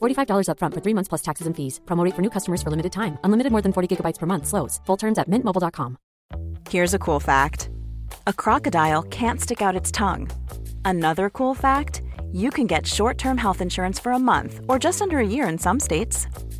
$45 upfront for three months plus taxes and fees. Promote for new customers for limited time. Unlimited more than 40 gigabytes per month. Slows. Full terms at mintmobile.com. Here's a cool fact a crocodile can't stick out its tongue. Another cool fact you can get short term health insurance for a month or just under a year in some states.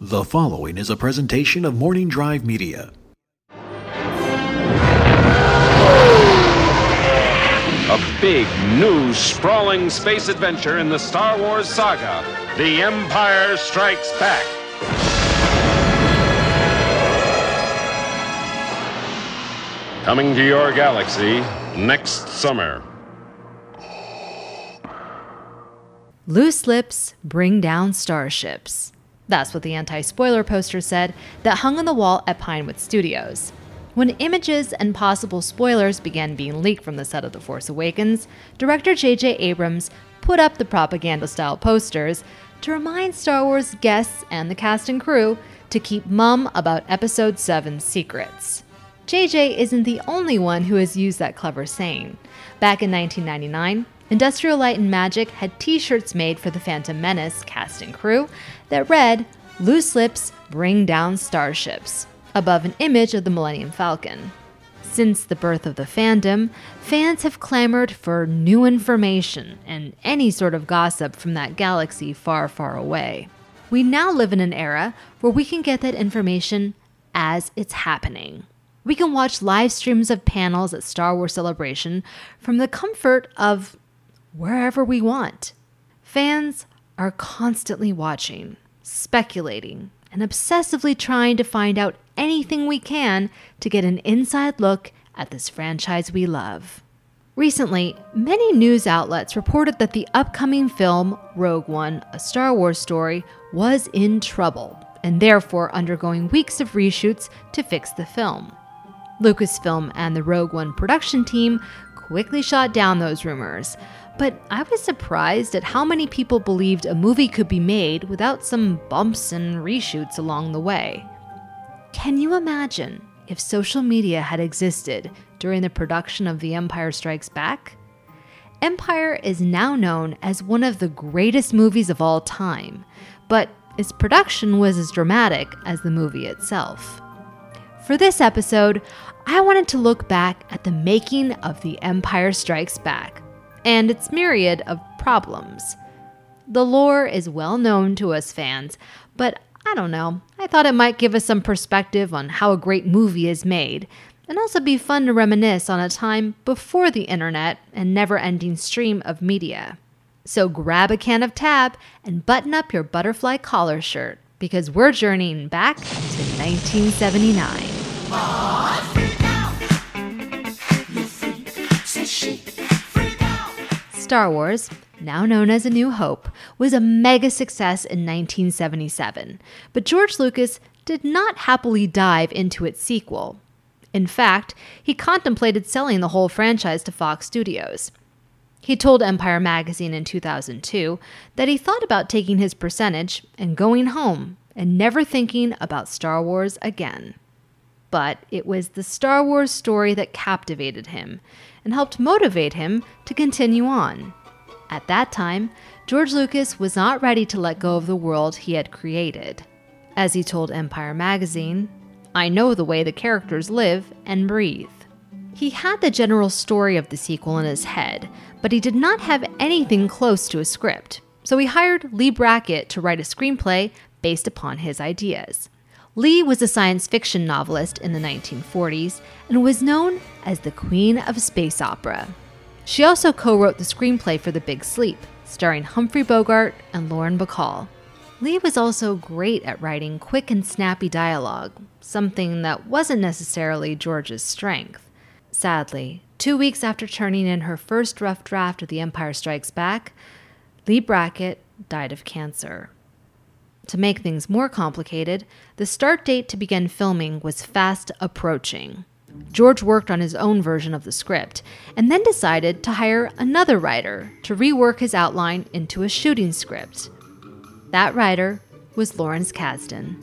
The following is a presentation of Morning Drive Media. A big, new, sprawling space adventure in the Star Wars saga The Empire Strikes Back. Coming to your galaxy next summer. Loose lips bring down starships. That's what the anti spoiler poster said that hung on the wall at Pinewood Studios. When images and possible spoilers began being leaked from the set of The Force Awakens, director J.J. Abrams put up the propaganda style posters to remind Star Wars guests and the cast and crew to keep mum about Episode 7's secrets. JJ isn't the only one who has used that clever saying. Back in 1999, Industrial Light and Magic had t shirts made for the Phantom Menace cast and crew that read, Loose Lips Bring Down Starships, above an image of the Millennium Falcon. Since the birth of the fandom, fans have clamored for new information and any sort of gossip from that galaxy far, far away. We now live in an era where we can get that information as it's happening. We can watch live streams of panels at Star Wars Celebration from the comfort of wherever we want. Fans are constantly watching, speculating, and obsessively trying to find out anything we can to get an inside look at this franchise we love. Recently, many news outlets reported that the upcoming film Rogue One, a Star Wars story, was in trouble and therefore undergoing weeks of reshoots to fix the film. Lucasfilm and the Rogue One production team quickly shot down those rumors. But I was surprised at how many people believed a movie could be made without some bumps and reshoots along the way. Can you imagine if social media had existed during the production of The Empire Strikes Back? Empire is now known as one of the greatest movies of all time, but its production was as dramatic as the movie itself. For this episode, I wanted to look back at the making of The Empire Strikes Back and its myriad of problems. The lore is well known to us fans, but I don't know, I thought it might give us some perspective on how a great movie is made, and also be fun to reminisce on a time before the internet and never ending stream of media. So grab a can of tab and button up your butterfly collar shirt because we're journeying back to 1979. Star Wars, now known as A New Hope, was a mega success in 1977, but George Lucas did not happily dive into its sequel. In fact, he contemplated selling the whole franchise to Fox Studios. He told Empire magazine in 2002 that he thought about taking his percentage and going home and never thinking about Star Wars again. But it was the Star Wars story that captivated him and helped motivate him to continue on. At that time, George Lucas was not ready to let go of the world he had created. As he told Empire magazine, I know the way the characters live and breathe. He had the general story of the sequel in his head, but he did not have anything close to a script, so he hired Leigh Brackett to write a screenplay based upon his ideas. Leigh was a science fiction novelist in the 1940s and was known as the Queen of Space Opera. She also co wrote the screenplay for The Big Sleep, starring Humphrey Bogart and Lauren Bacall. Leigh was also great at writing quick and snappy dialogue, something that wasn't necessarily George's strength. Sadly, two weeks after turning in her first rough draft of The Empire Strikes Back, Leigh Brackett died of cancer. To make things more complicated, the start date to begin filming was fast approaching. George worked on his own version of the script and then decided to hire another writer to rework his outline into a shooting script. That writer was Lawrence Kasdan.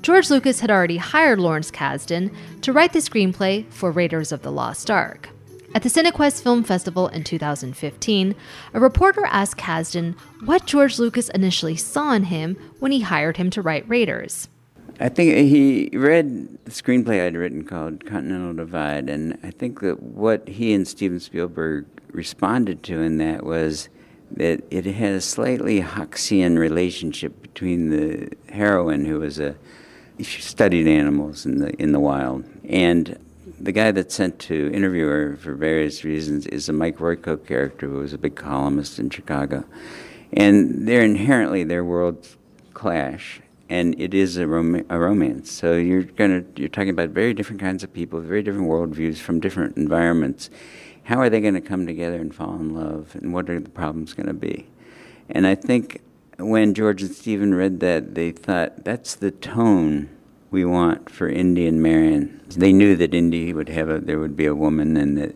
George Lucas had already hired Lawrence Kasdan to write the screenplay for Raiders of the Lost Ark. At the Cinequest Film Festival in 2015, a reporter asked Kasdan what George Lucas initially saw in him when he hired him to write Raiders. I think he read the screenplay I'd written called Continental Divide, and I think that what he and Steven Spielberg responded to in that was that it had a slightly Hawksian relationship between the heroine, who was a she studied animals in the in the wild, and the guy that's sent to interview her for various reasons is a Mike Royko character who was a big columnist in Chicago. And they're inherently, their worlds clash. And it is a, rom- a romance. So you're gonna you're talking about very different kinds of people, very different worldviews from different environments. How are they going to come together and fall in love? And what are the problems going to be? And I think when George and Steven read that, they thought that's the tone we want for Indy and Marion. They knew that Indy would have a, there would be a woman and that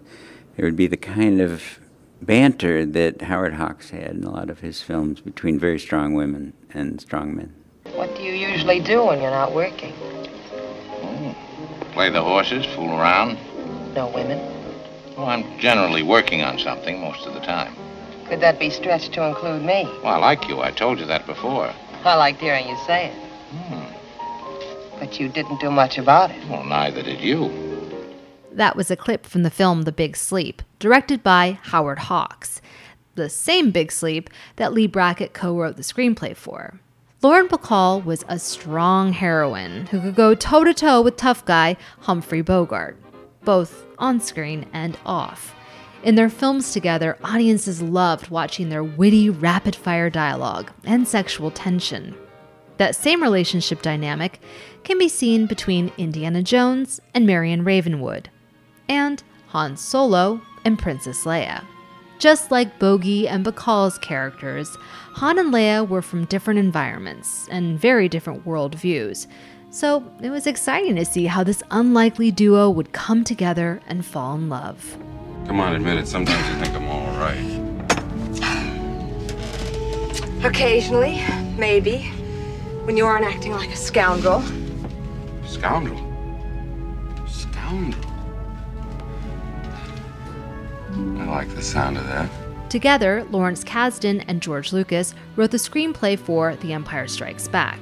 there would be the kind of banter that Howard Hawks had in a lot of his films between very strong women and strong men. What do you usually do when you're not working? Hmm. Play the horses, fool around. No women? Well, I'm generally working on something most of the time. Could that be stretched to include me? Well, I like you. I told you that before. I liked hearing you say it. But you didn't do much about it. Well, neither did you. That was a clip from the film The Big Sleep, directed by Howard Hawks, the same Big Sleep that Leigh Brackett co wrote the screenplay for. Lauren Bacall was a strong heroine who could go toe to toe with tough guy Humphrey Bogart, both on screen and off. In their films together, audiences loved watching their witty, rapid fire dialogue and sexual tension. That same relationship dynamic can be seen between Indiana Jones and Marion Ravenwood, and Han Solo and Princess Leia. Just like Bogey and Bacall's characters, Han and Leia were from different environments and very different worldviews, so it was exciting to see how this unlikely duo would come together and fall in love. Come on, admit it. Sometimes you think I'm all right. Occasionally, maybe. When you aren't acting like a scoundrel. Scoundrel? Scoundrel? I like the sound of that. Together, Lawrence Kasdan and George Lucas wrote the screenplay for The Empire Strikes Back.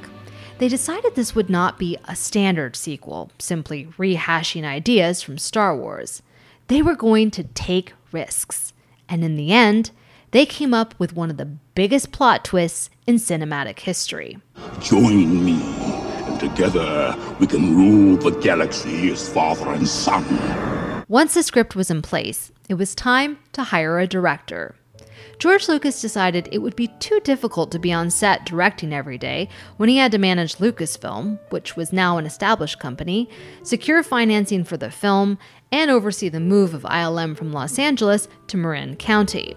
They decided this would not be a standard sequel, simply rehashing ideas from Star Wars. They were going to take risks. And in the end, they came up with one of the biggest plot twists in cinematic history. Join me, and together we can rule the galaxy as father and son. Once the script was in place, it was time to hire a director. George Lucas decided it would be too difficult to be on set directing every day when he had to manage Lucasfilm, which was now an established company, secure financing for the film, and oversee the move of ILM from Los Angeles to Marin County.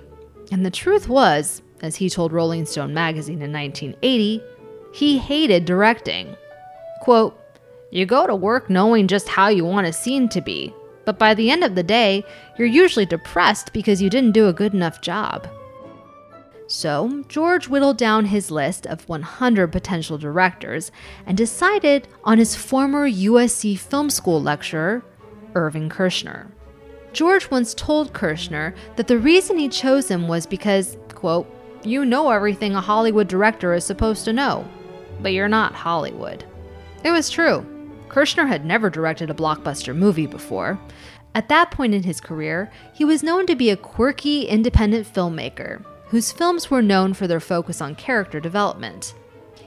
And the truth was, as he told Rolling Stone magazine in 1980, he hated directing. Quote, You go to work knowing just how you want a scene to be, but by the end of the day, you're usually depressed because you didn't do a good enough job. So, George whittled down his list of 100 potential directors and decided on his former USC Film School lecturer, Irving Kershner. George once told Kershner that the reason he chose him was because, quote, you know everything a Hollywood director is supposed to know, but you're not Hollywood. It was true. Kershner had never directed a blockbuster movie before. At that point in his career, he was known to be a quirky, independent filmmaker whose films were known for their focus on character development.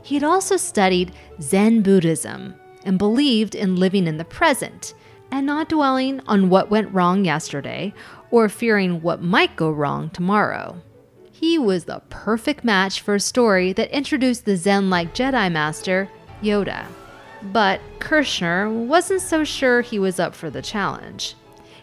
He had also studied Zen Buddhism and believed in living in the present and not dwelling on what went wrong yesterday or fearing what might go wrong tomorrow. He was the perfect match for a story that introduced the Zen like Jedi Master, Yoda. But Kershner wasn't so sure he was up for the challenge.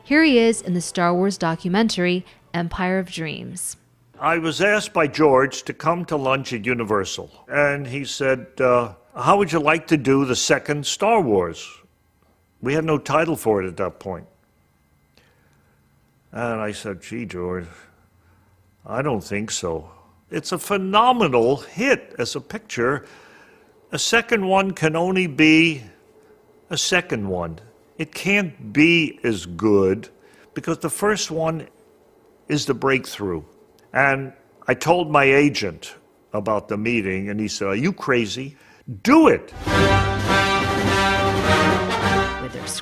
Here he is in the Star Wars documentary Empire of Dreams. I was asked by George to come to lunch at Universal, and he said, uh, How would you like to do the second Star Wars? We had no title for it at that point. And I said, Gee, George, I don't think so. It's a phenomenal hit as a picture. A second one can only be a second one. It can't be as good because the first one is the breakthrough. And I told my agent about the meeting, and he said, Are you crazy? Do it!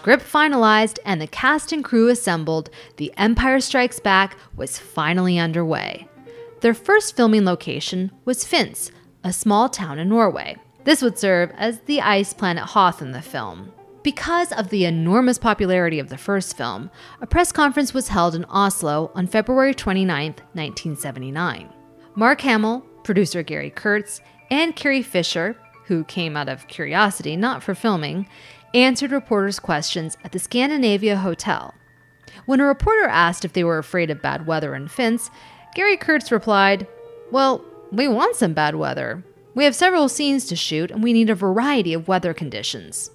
Script finalized and the cast and crew assembled, The Empire Strikes Back was finally underway. Their first filming location was Finse, a small town in Norway. This would serve as the ice planet Hoth in the film. Because of the enormous popularity of the first film, a press conference was held in Oslo on February 29, 1979. Mark Hamill, producer Gary Kurtz, and Carrie Fisher, who came out of curiosity, not for filming, answered reporters' questions at the Scandinavia Hotel. When a reporter asked if they were afraid of bad weather in Finse, Gary Kurtz replied, Well, we want some bad weather. We have several scenes to shoot, and we need a variety of weather conditions.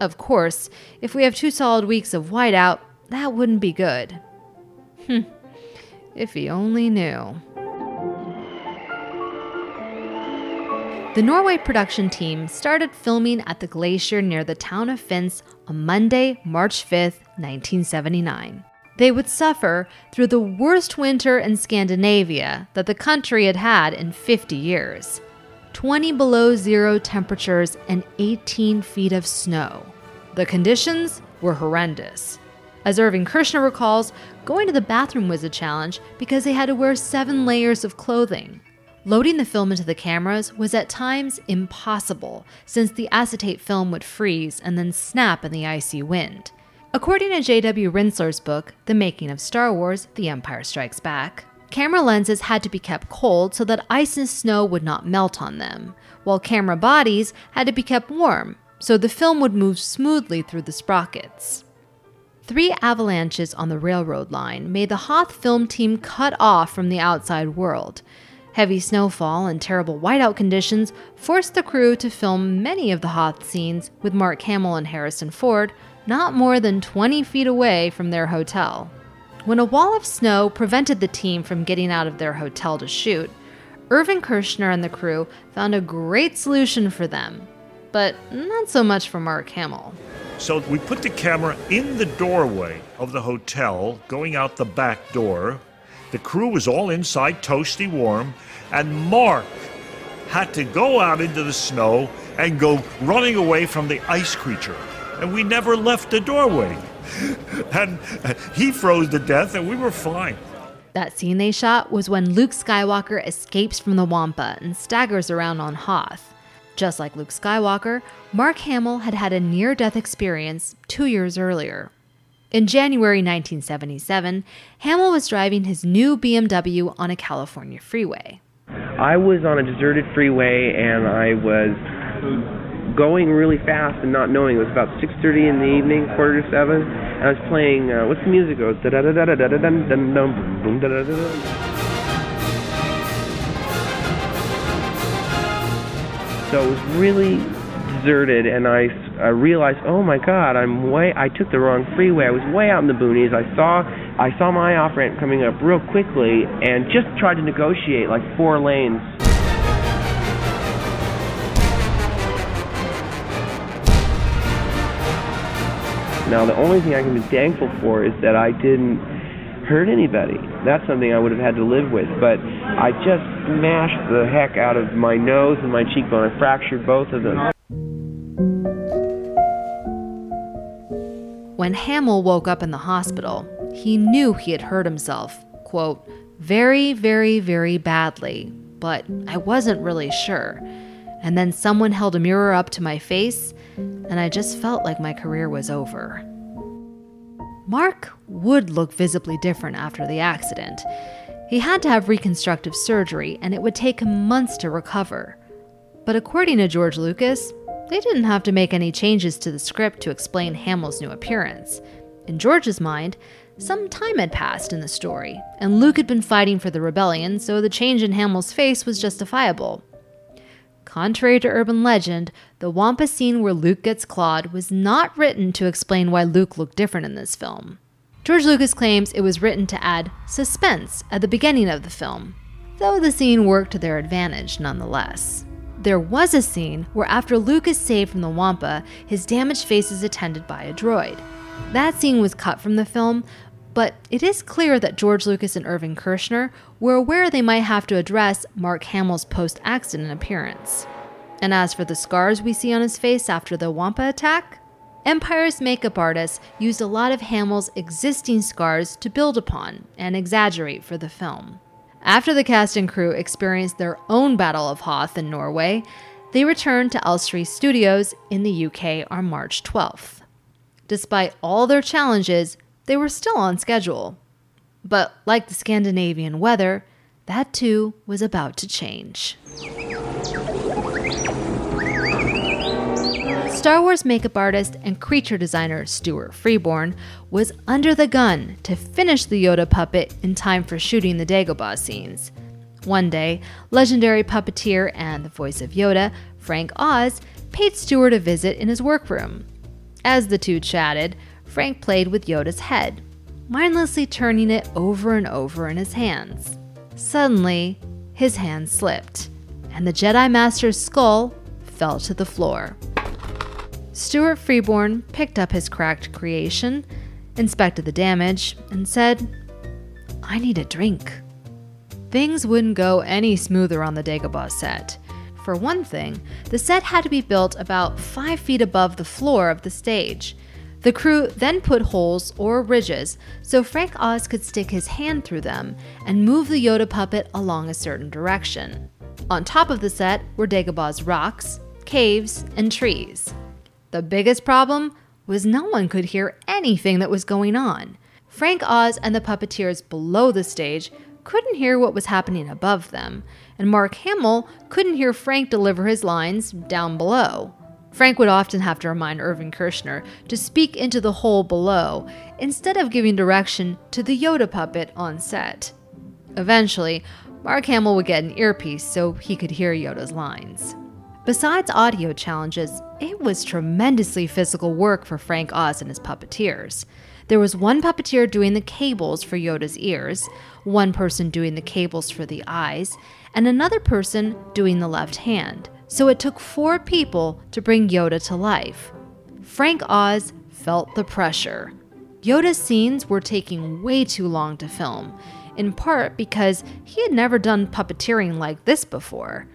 Of course, if we have two solid weeks of whiteout, that wouldn't be good. Hmm. if he only knew. The Norway production team started filming at the glacier near the town of Finse on Monday, March 5, 1979. They would suffer through the worst winter in Scandinavia that the country had had in 50 years. 20 below zero temperatures, and 18 feet of snow. The conditions were horrendous. As Irving Kershner recalls, going to the bathroom was a challenge because they had to wear seven layers of clothing. Loading the film into the cameras was at times impossible, since the acetate film would freeze and then snap in the icy wind. According to J.W. Rinzler's book, The Making of Star Wars The Empire Strikes Back, Camera lenses had to be kept cold so that ice and snow would not melt on them, while camera bodies had to be kept warm so the film would move smoothly through the sprockets. Three avalanches on the railroad line made the Hoth film team cut off from the outside world. Heavy snowfall and terrible whiteout conditions forced the crew to film many of the Hoth scenes with Mark Hamill and Harrison Ford not more than 20 feet away from their hotel. When a wall of snow prevented the team from getting out of their hotel to shoot, Irvin Kershner and the crew found a great solution for them, but not so much for Mark Hamill. So we put the camera in the doorway of the hotel, going out the back door. The crew was all inside, toasty warm, and Mark had to go out into the snow and go running away from the ice creature. And we never left the doorway. And he froze to death, and we were fine. That scene they shot was when Luke Skywalker escapes from the Wampa and staggers around on Hoth. Just like Luke Skywalker, Mark Hamill had had a near death experience two years earlier. In January 1977, Hamill was driving his new BMW on a California freeway. I was on a deserted freeway and I was going really fast and not knowing. It was about 6:30 in the evening, quarter to seven, and I was playing. Uh, what's the music? Da da da da da da da da da da. So it was really deserted, and I, I realized, oh my God, I'm way. I took the wrong freeway. I was way out in the boonies. I saw I saw my off ramp coming up real quickly, and just tried to negotiate like four lanes. Now, the only thing I can be thankful for is that I didn't hurt anybody. That's something I would have had to live with. But I just smashed the heck out of my nose and my cheekbone. I fractured both of them. When Hamill woke up in the hospital, he knew he had hurt himself, quote, very, very, very badly, but I wasn't really sure. And then someone held a mirror up to my face, and I just felt like my career was over. Mark would look visibly different after the accident. He had to have reconstructive surgery, and it would take him months to recover. But according to George Lucas, they didn't have to make any changes to the script to explain Hamill's new appearance. In George's mind, some time had passed in the story, and Luke had been fighting for the rebellion, so the change in Hamill's face was justifiable. Contrary to urban legend, the Wampa scene where Luke gets clawed was not written to explain why Luke looked different in this film. George Lucas claims it was written to add suspense at the beginning of the film, though the scene worked to their advantage nonetheless. There was a scene where, after Luke is saved from the Wampa, his damaged face is attended by a droid. That scene was cut from the film, but it is clear that George Lucas and Irving Kershner were aware they might have to address Mark Hamill's post accident appearance. And as for the scars we see on his face after the Wampa attack, Empire's makeup artists used a lot of Hamill's existing scars to build upon and exaggerate for the film. After the cast and crew experienced their own Battle of Hoth in Norway, they returned to Elstree Studios in the UK on March 12th. Despite all their challenges, they were still on schedule. But like the Scandinavian weather, that too was about to change. Star Wars makeup artist and creature designer Stuart Freeborn was under the gun to finish the Yoda puppet in time for shooting the Dagobah scenes. One day, legendary puppeteer and the voice of Yoda, Frank Oz, paid Stuart a visit in his workroom. As the two chatted, Frank played with Yoda's head, mindlessly turning it over and over in his hands. Suddenly, his hand slipped, and the Jedi Master's skull fell to the floor. Stuart Freeborn picked up his cracked creation, inspected the damage, and said, I need a drink. Things wouldn't go any smoother on the Dagobah set. For one thing, the set had to be built about five feet above the floor of the stage. The crew then put holes or ridges so Frank Oz could stick his hand through them and move the Yoda puppet along a certain direction. On top of the set were Dagobah's rocks, caves, and trees. The biggest problem was no one could hear anything that was going on. Frank Oz and the puppeteers below the stage couldn't hear what was happening above them, and Mark Hamill couldn't hear Frank deliver his lines down below. Frank would often have to remind Irving Kershner to speak into the hole below instead of giving direction to the Yoda puppet on set. Eventually, Mark Hamill would get an earpiece so he could hear Yoda's lines. Besides audio challenges, it was tremendously physical work for Frank Oz and his puppeteers. There was one puppeteer doing the cables for Yoda's ears, one person doing the cables for the eyes, and another person doing the left hand. So it took four people to bring Yoda to life. Frank Oz felt the pressure. Yoda's scenes were taking way too long to film, in part because he had never done puppeteering like this before.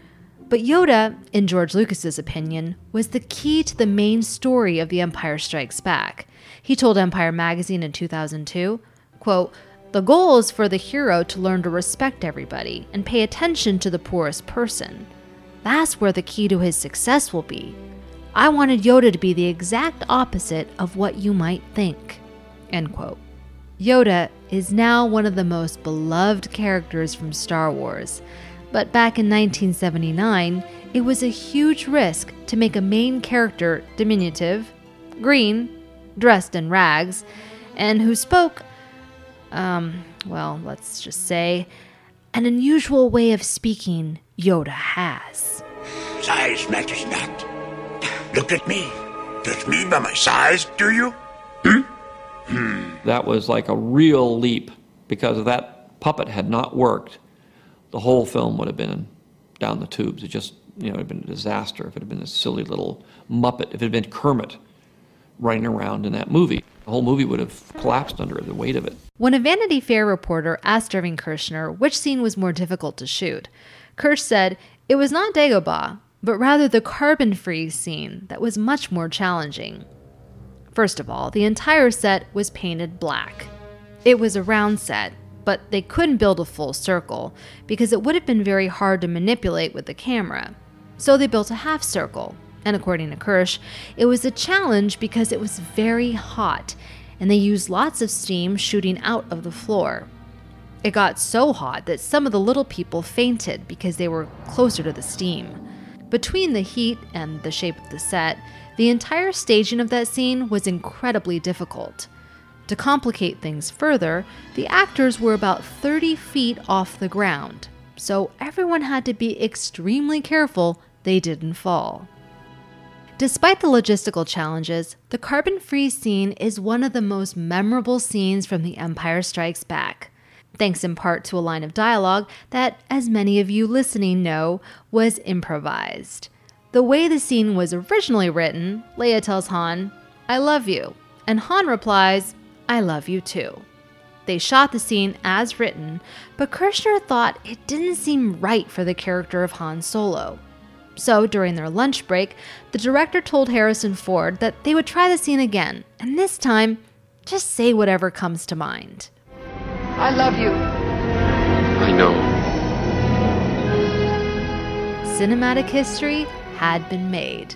But Yoda, in George Lucas's opinion, was the key to the main story of The Empire Strikes Back. He told Empire magazine in 2002, quote, "The goal is for the hero to learn to respect everybody and pay attention to the poorest person. That's where the key to his success will be. I wanted Yoda to be the exact opposite of what you might think." End quote. Yoda is now one of the most beloved characters from Star Wars. But back in 1979, it was a huge risk to make a main character diminutive, green, dressed in rags, and who spoke, um, well, let's just say, an unusual way of speaking Yoda has. Size matters not. Look at me. Judge me by my size, do you? Hmm. That was like a real leap because that puppet had not worked, the whole film would have been down the tubes. It just, you know, it had been a disaster if it had been a silly little Muppet, if it had been Kermit running around in that movie. The whole movie would have collapsed under the weight of it. When a Vanity Fair reporter asked Irving Kershner which scene was more difficult to shoot, Kersh said it was not Dagobah, but rather the carbon freeze scene that was much more challenging. First of all, the entire set was painted black. It was a round set, but they couldn't build a full circle because it would have been very hard to manipulate with the camera. So they built a half circle, and according to Kersh, it was a challenge because it was very hot and they used lots of steam shooting out of the floor. It got so hot that some of the little people fainted because they were closer to the steam. Between the heat and the shape of the set, the entire staging of that scene was incredibly difficult. To complicate things further, the actors were about 30 feet off the ground, so everyone had to be extremely careful they didn't fall. Despite the logistical challenges, the carbon freeze scene is one of the most memorable scenes from The Empire Strikes Back. Thanks in part to a line of dialogue that, as many of you listening know, was improvised. The way the scene was originally written, Leia tells Han, I love you, and Han replies, I love you too. They shot the scene as written, but Kershner thought it didn't seem right for the character of Han Solo. So, during their lunch break, the director told Harrison Ford that they would try the scene again, and this time, just say whatever comes to mind. I love you. I know. Cinematic history had been made.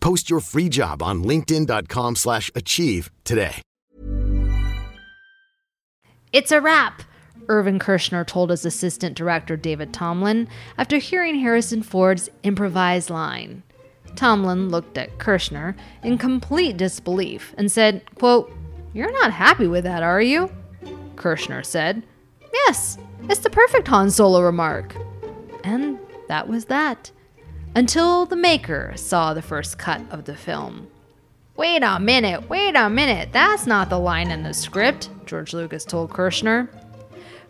Post your free job on linkedin.com/achieve slash achieve today. It's a wrap, Irvin Kershner told his assistant director David Tomlin after hearing Harrison Ford's improvised line. Tomlin looked at Kershner in complete disbelief and said, quote, You're not happy with that, are you? Kershner said, Yes, it's the perfect Han Solo remark. And that was that. Until the maker saw the first cut of the film. Wait a minute, wait a minute, that's not the line in the script, George Lucas told Kershner.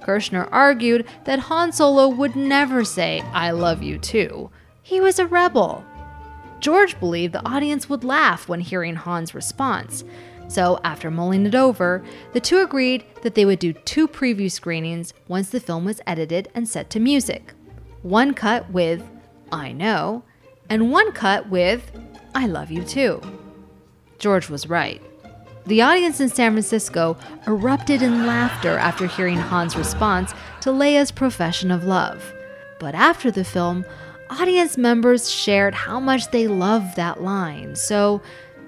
Kershner argued that Han Solo would never say, I love you too. He was a rebel. George believed the audience would laugh when hearing Han's response. So, after mulling it over, the two agreed that they would do two preview screenings once the film was edited and set to music. One cut with I Know, and one cut with I Love You Too. George was right. The audience in San Francisco erupted in laughter after hearing Han's response to Leia's profession of love. But after the film, audience members shared how much they loved that line, so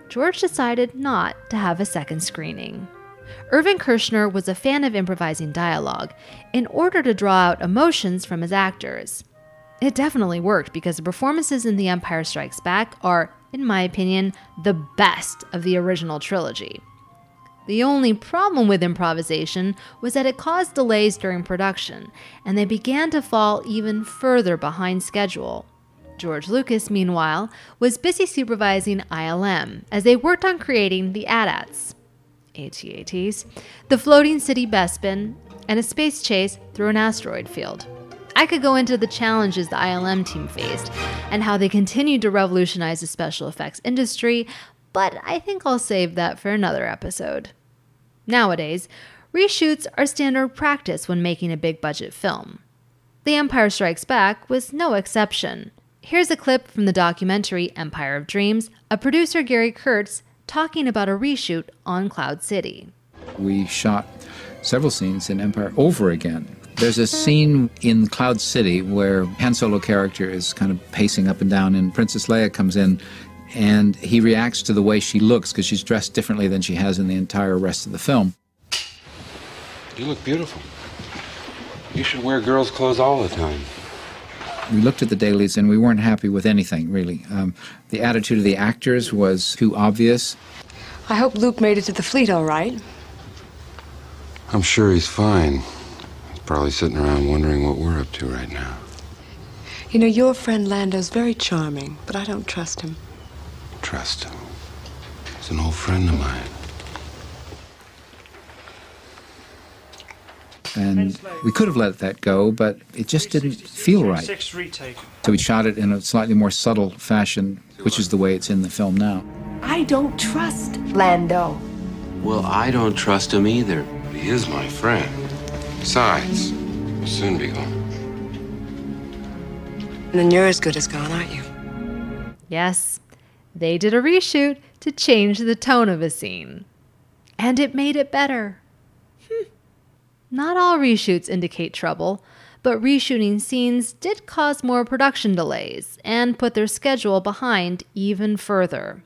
George decided not to have a second screening. Irvin Kershner was a fan of improvising dialogue in order to draw out emotions from his actors. It definitely worked because the performances in The Empire Strikes Back are, in my opinion, the best of the original trilogy. The only problem with improvisation was that it caused delays during production, and they began to fall even further behind schedule. George Lucas, meanwhile, was busy supervising ILM as they worked on creating the AT-ATs, AT-ATs, the floating city Bespin, and a space chase through an asteroid field. I could go into the challenges the ILM team faced and how they continued to revolutionize the special effects industry, but I think I'll save that for another episode. Nowadays, reshoots are standard practice when making a big budget film. The Empire Strikes Back was no exception. Here's a clip from the documentary Empire of Dreams of producer Gary Kurtz talking about a reshoot on Cloud City. We shot several scenes in Empire over again. There's a scene in Cloud City where Han Solo character is kind of pacing up and down, and Princess Leia comes in, and he reacts to the way she looks because she's dressed differently than she has in the entire rest of the film. You look beautiful. You should wear girls' clothes all the time. We looked at the dailies and we weren't happy with anything, really. Um, the attitude of the actors was too obvious. I hope Luke made it to the fleet all right. I'm sure he's fine. He's probably sitting around wondering what we're up to right now. You know, your friend Lando's very charming, but I don't trust him. Trust him. He's an old friend of mine. And we could have let that go, but it just didn't feel right. Six retake. So we shot it in a slightly more subtle fashion, which is the way it's in the film now. I don't trust Lando. Well, I don't trust him either. He is my friend. Besides, he'll soon be gone. And then you're as good as gone, aren't you? Yes, they did a reshoot to change the tone of a scene. And it made it better. Hmm. Not all reshoots indicate trouble, but reshooting scenes did cause more production delays and put their schedule behind even further.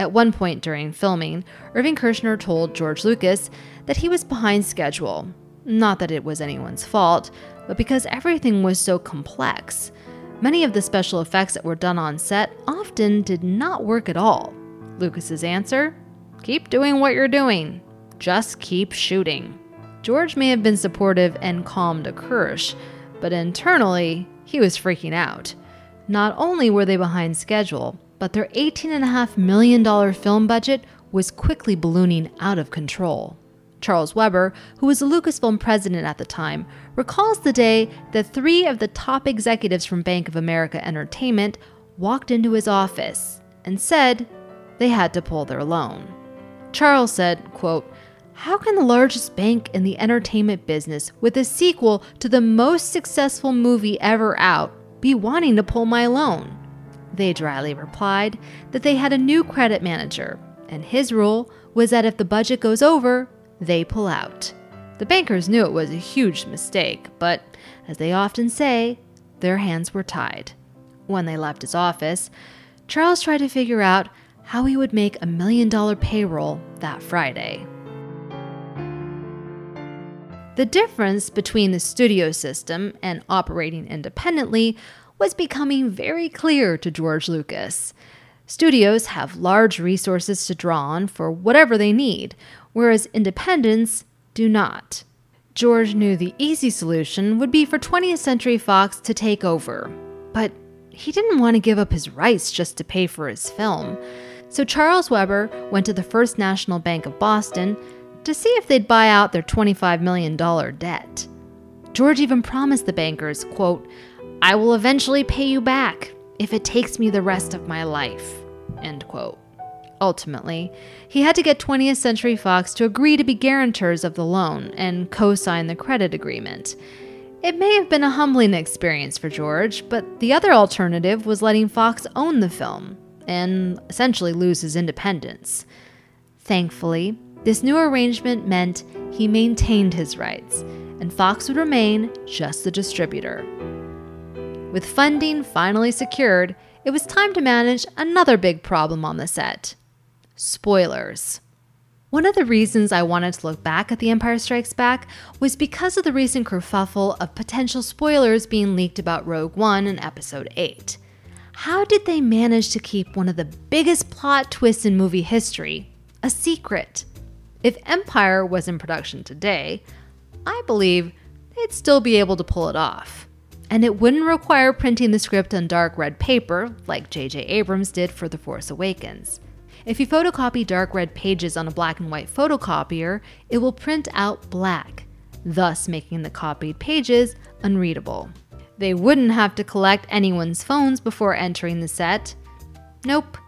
At one point during filming, Irving Kershner told George Lucas that he was behind schedule. Not that it was anyone's fault, but because everything was so complex. Many of the special effects that were done on set often did not work at all. Lucas's answer keep doing what you're doing, just keep shooting. George may have been supportive and calm to Kersh, but internally, he was freaking out. Not only were they behind schedule, but their $18.5 million film budget was quickly ballooning out of control. Charles Weber, who was the Lucasfilm president at the time, recalls the day that three of the top executives from Bank of America Entertainment walked into his office and said they had to pull their loan. Charles said, quote, How can the largest bank in the entertainment business with a sequel to the most successful movie ever out be wanting to pull my loan? They dryly replied that they had a new credit manager, and his rule was that if the budget goes over, they pull out. The bankers knew it was a huge mistake, but as they often say, their hands were tied. When they left his office, Charles tried to figure out how he would make a million dollar payroll that Friday. The difference between the studio system and operating independently was becoming very clear to George Lucas. Studios have large resources to draw on for whatever they need, whereas independents do not. George knew the easy solution would be for 20th Century Fox to take over, but he didn't want to give up his rights just to pay for his film. So Charles Weber went to the First National Bank of Boston to see if they'd buy out their $25 million debt. George even promised the bankers, quote, I will eventually pay you back if it takes me the rest of my life, end quote. Ultimately, he had to get 20th Century Fox to agree to be guarantors of the loan and co sign the credit agreement. It may have been a humbling experience for George, but the other alternative was letting Fox own the film and essentially lose his independence. Thankfully, this new arrangement meant he maintained his rights, and Fox would remain just the distributor. With funding finally secured, it was time to manage another big problem on the set spoilers. One of the reasons I wanted to look back at The Empire Strikes Back was because of the recent kerfuffle of potential spoilers being leaked about Rogue One in Episode 8. How did they manage to keep one of the biggest plot twists in movie history a secret? If Empire was in production today, I believe they'd still be able to pull it off. And it wouldn't require printing the script on dark red paper like J.J. Abrams did for The Force Awakens. If you photocopy dark red pages on a black and white photocopier, it will print out black, thus making the copied pages unreadable. They wouldn't have to collect anyone's phones before entering the set. Nope.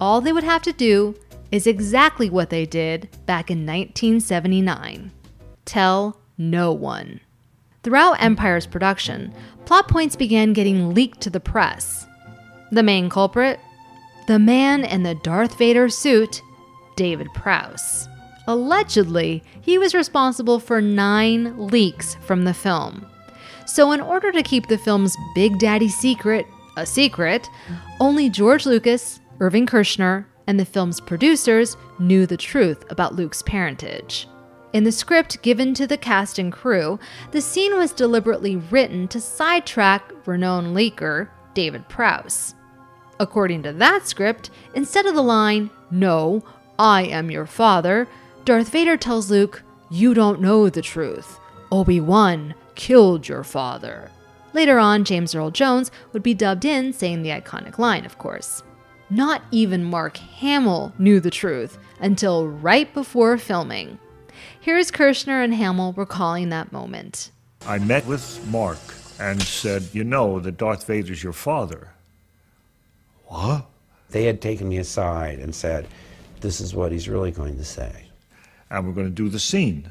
All they would have to do is exactly what they did back in 1979 tell no one. Throughout Empire's production, plot points began getting leaked to the press. The main culprit? The man in the Darth Vader suit, David Prowse. Allegedly, he was responsible for nine leaks from the film. So, in order to keep the film's Big Daddy secret a secret, only George Lucas, Irving Kershner, and the film's producers knew the truth about Luke's parentage. In the script given to the cast and crew, the scene was deliberately written to sidetrack renowned leaker David Prowse. According to that script, instead of the line, No, I am your father, Darth Vader tells Luke, You don't know the truth. Obi Wan killed your father. Later on, James Earl Jones would be dubbed in saying the iconic line, of course. Not even Mark Hamill knew the truth until right before filming. Here's Kershner and Hamill recalling that moment. I met with Mark and said, You know that Darth Vader's your father. What? They had taken me aside and said, This is what he's really going to say. And we're going to do the scene.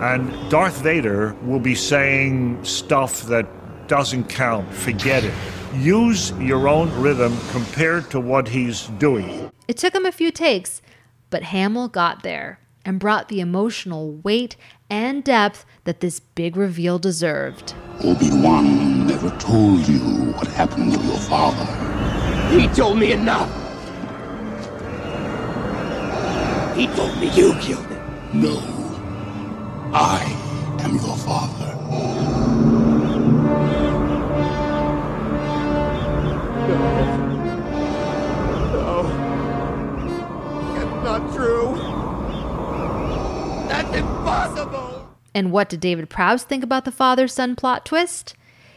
And Darth Vader will be saying stuff that doesn't count. Forget it. Use your own rhythm compared to what he's doing. It took him a few takes, but Hamill got there and brought the emotional weight and depth that this big reveal deserved. Obi-Wan never told you what happened to your father. He told me enough. He told me you killed him. No. I am your father. No. No. It's not true. That's impossible. And what did David Prowse think about the father son plot twist?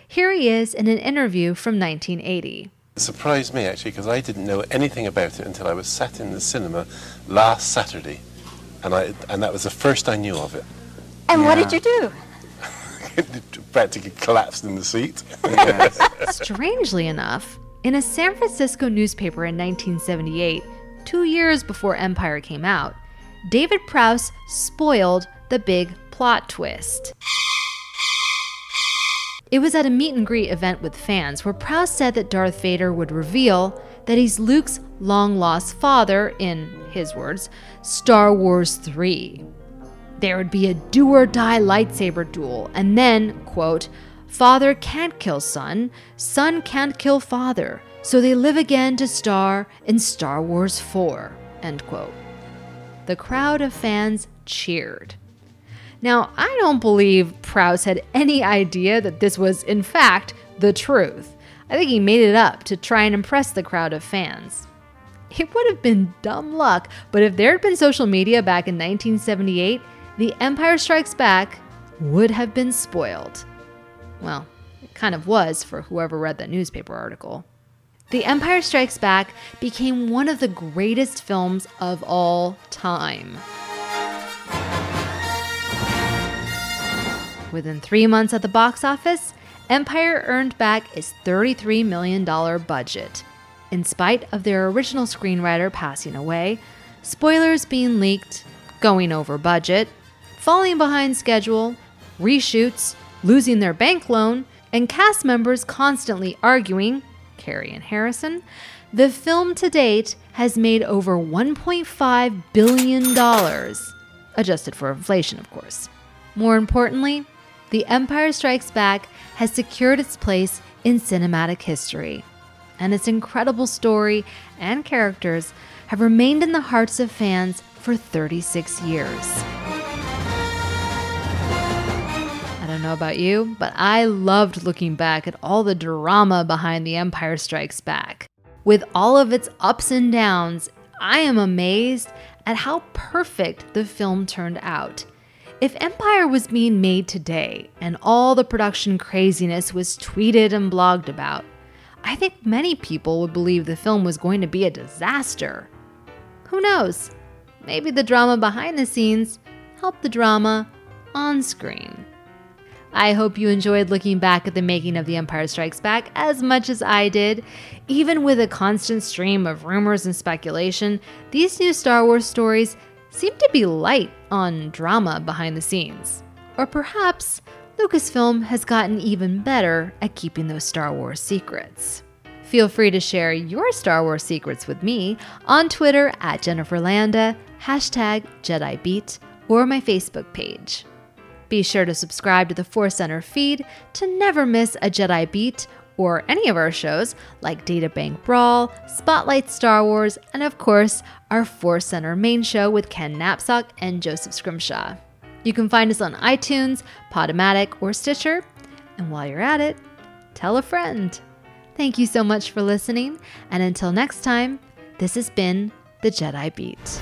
Here he is in an interview from 1980. It surprised me actually because I didn't know anything about it until I was sat in the cinema last Saturday, and I and that was the first I knew of it. And what did you do? Practically collapsed in the seat. Strangely enough, in a San Francisco newspaper in 1978, two years before Empire came out, David Prowse spoiled the big plot twist. It was at a meet and greet event with fans where Prowse said that Darth Vader would reveal that he's Luke's long lost father in, his words, Star Wars 3. There would be a do or die lightsaber duel, and then, quote, Father can't kill son, son can't kill father, so they live again to star in Star Wars 4, end quote. The crowd of fans cheered. Now, I don't believe Prowse had any idea that this was, in fact, the truth. I think he made it up to try and impress the crowd of fans. It would have been dumb luck, but if there had been social media back in 1978, The Empire Strikes Back would have been spoiled. Well, it kind of was for whoever read that newspaper article. The Empire Strikes Back became one of the greatest films of all time. Within three months at the box office, Empire earned back its $33 million budget. In spite of their original screenwriter passing away, spoilers being leaked, going over budget, falling behind schedule, reshoots, losing their bank loan, and cast members constantly arguing, Carrie and Harrison, the film to date has made over $1.5 billion, adjusted for inflation, of course. More importantly, The Empire Strikes Back has secured its place in cinematic history, and its incredible story and characters have remained in the hearts of fans for 36 years. I don't know about you, but I loved looking back at all the drama behind The Empire Strikes Back. With all of its ups and downs, I am amazed at how perfect the film turned out. If Empire was being made today and all the production craziness was tweeted and blogged about, I think many people would believe the film was going to be a disaster. Who knows? Maybe the drama behind the scenes helped the drama on screen. I hope you enjoyed looking back at the making of The Empire Strikes Back as much as I did. Even with a constant stream of rumors and speculation, these new Star Wars stories seem to be light on drama behind the scenes. Or perhaps Lucasfilm has gotten even better at keeping those Star Wars secrets. Feel free to share your Star Wars secrets with me on Twitter at Jennifer Landa, hashtag JediBeat, or my Facebook page. Be sure to subscribe to the Force Center feed to never miss a Jedi Beat or any of our shows like Data Bank Brawl, Spotlight Star Wars, and of course, our Force Center main show with Ken Napzok and Joseph Scrimshaw. You can find us on iTunes, Podomatic, or Stitcher. And while you're at it, tell a friend. Thank you so much for listening, and until next time, this has been the Jedi Beat.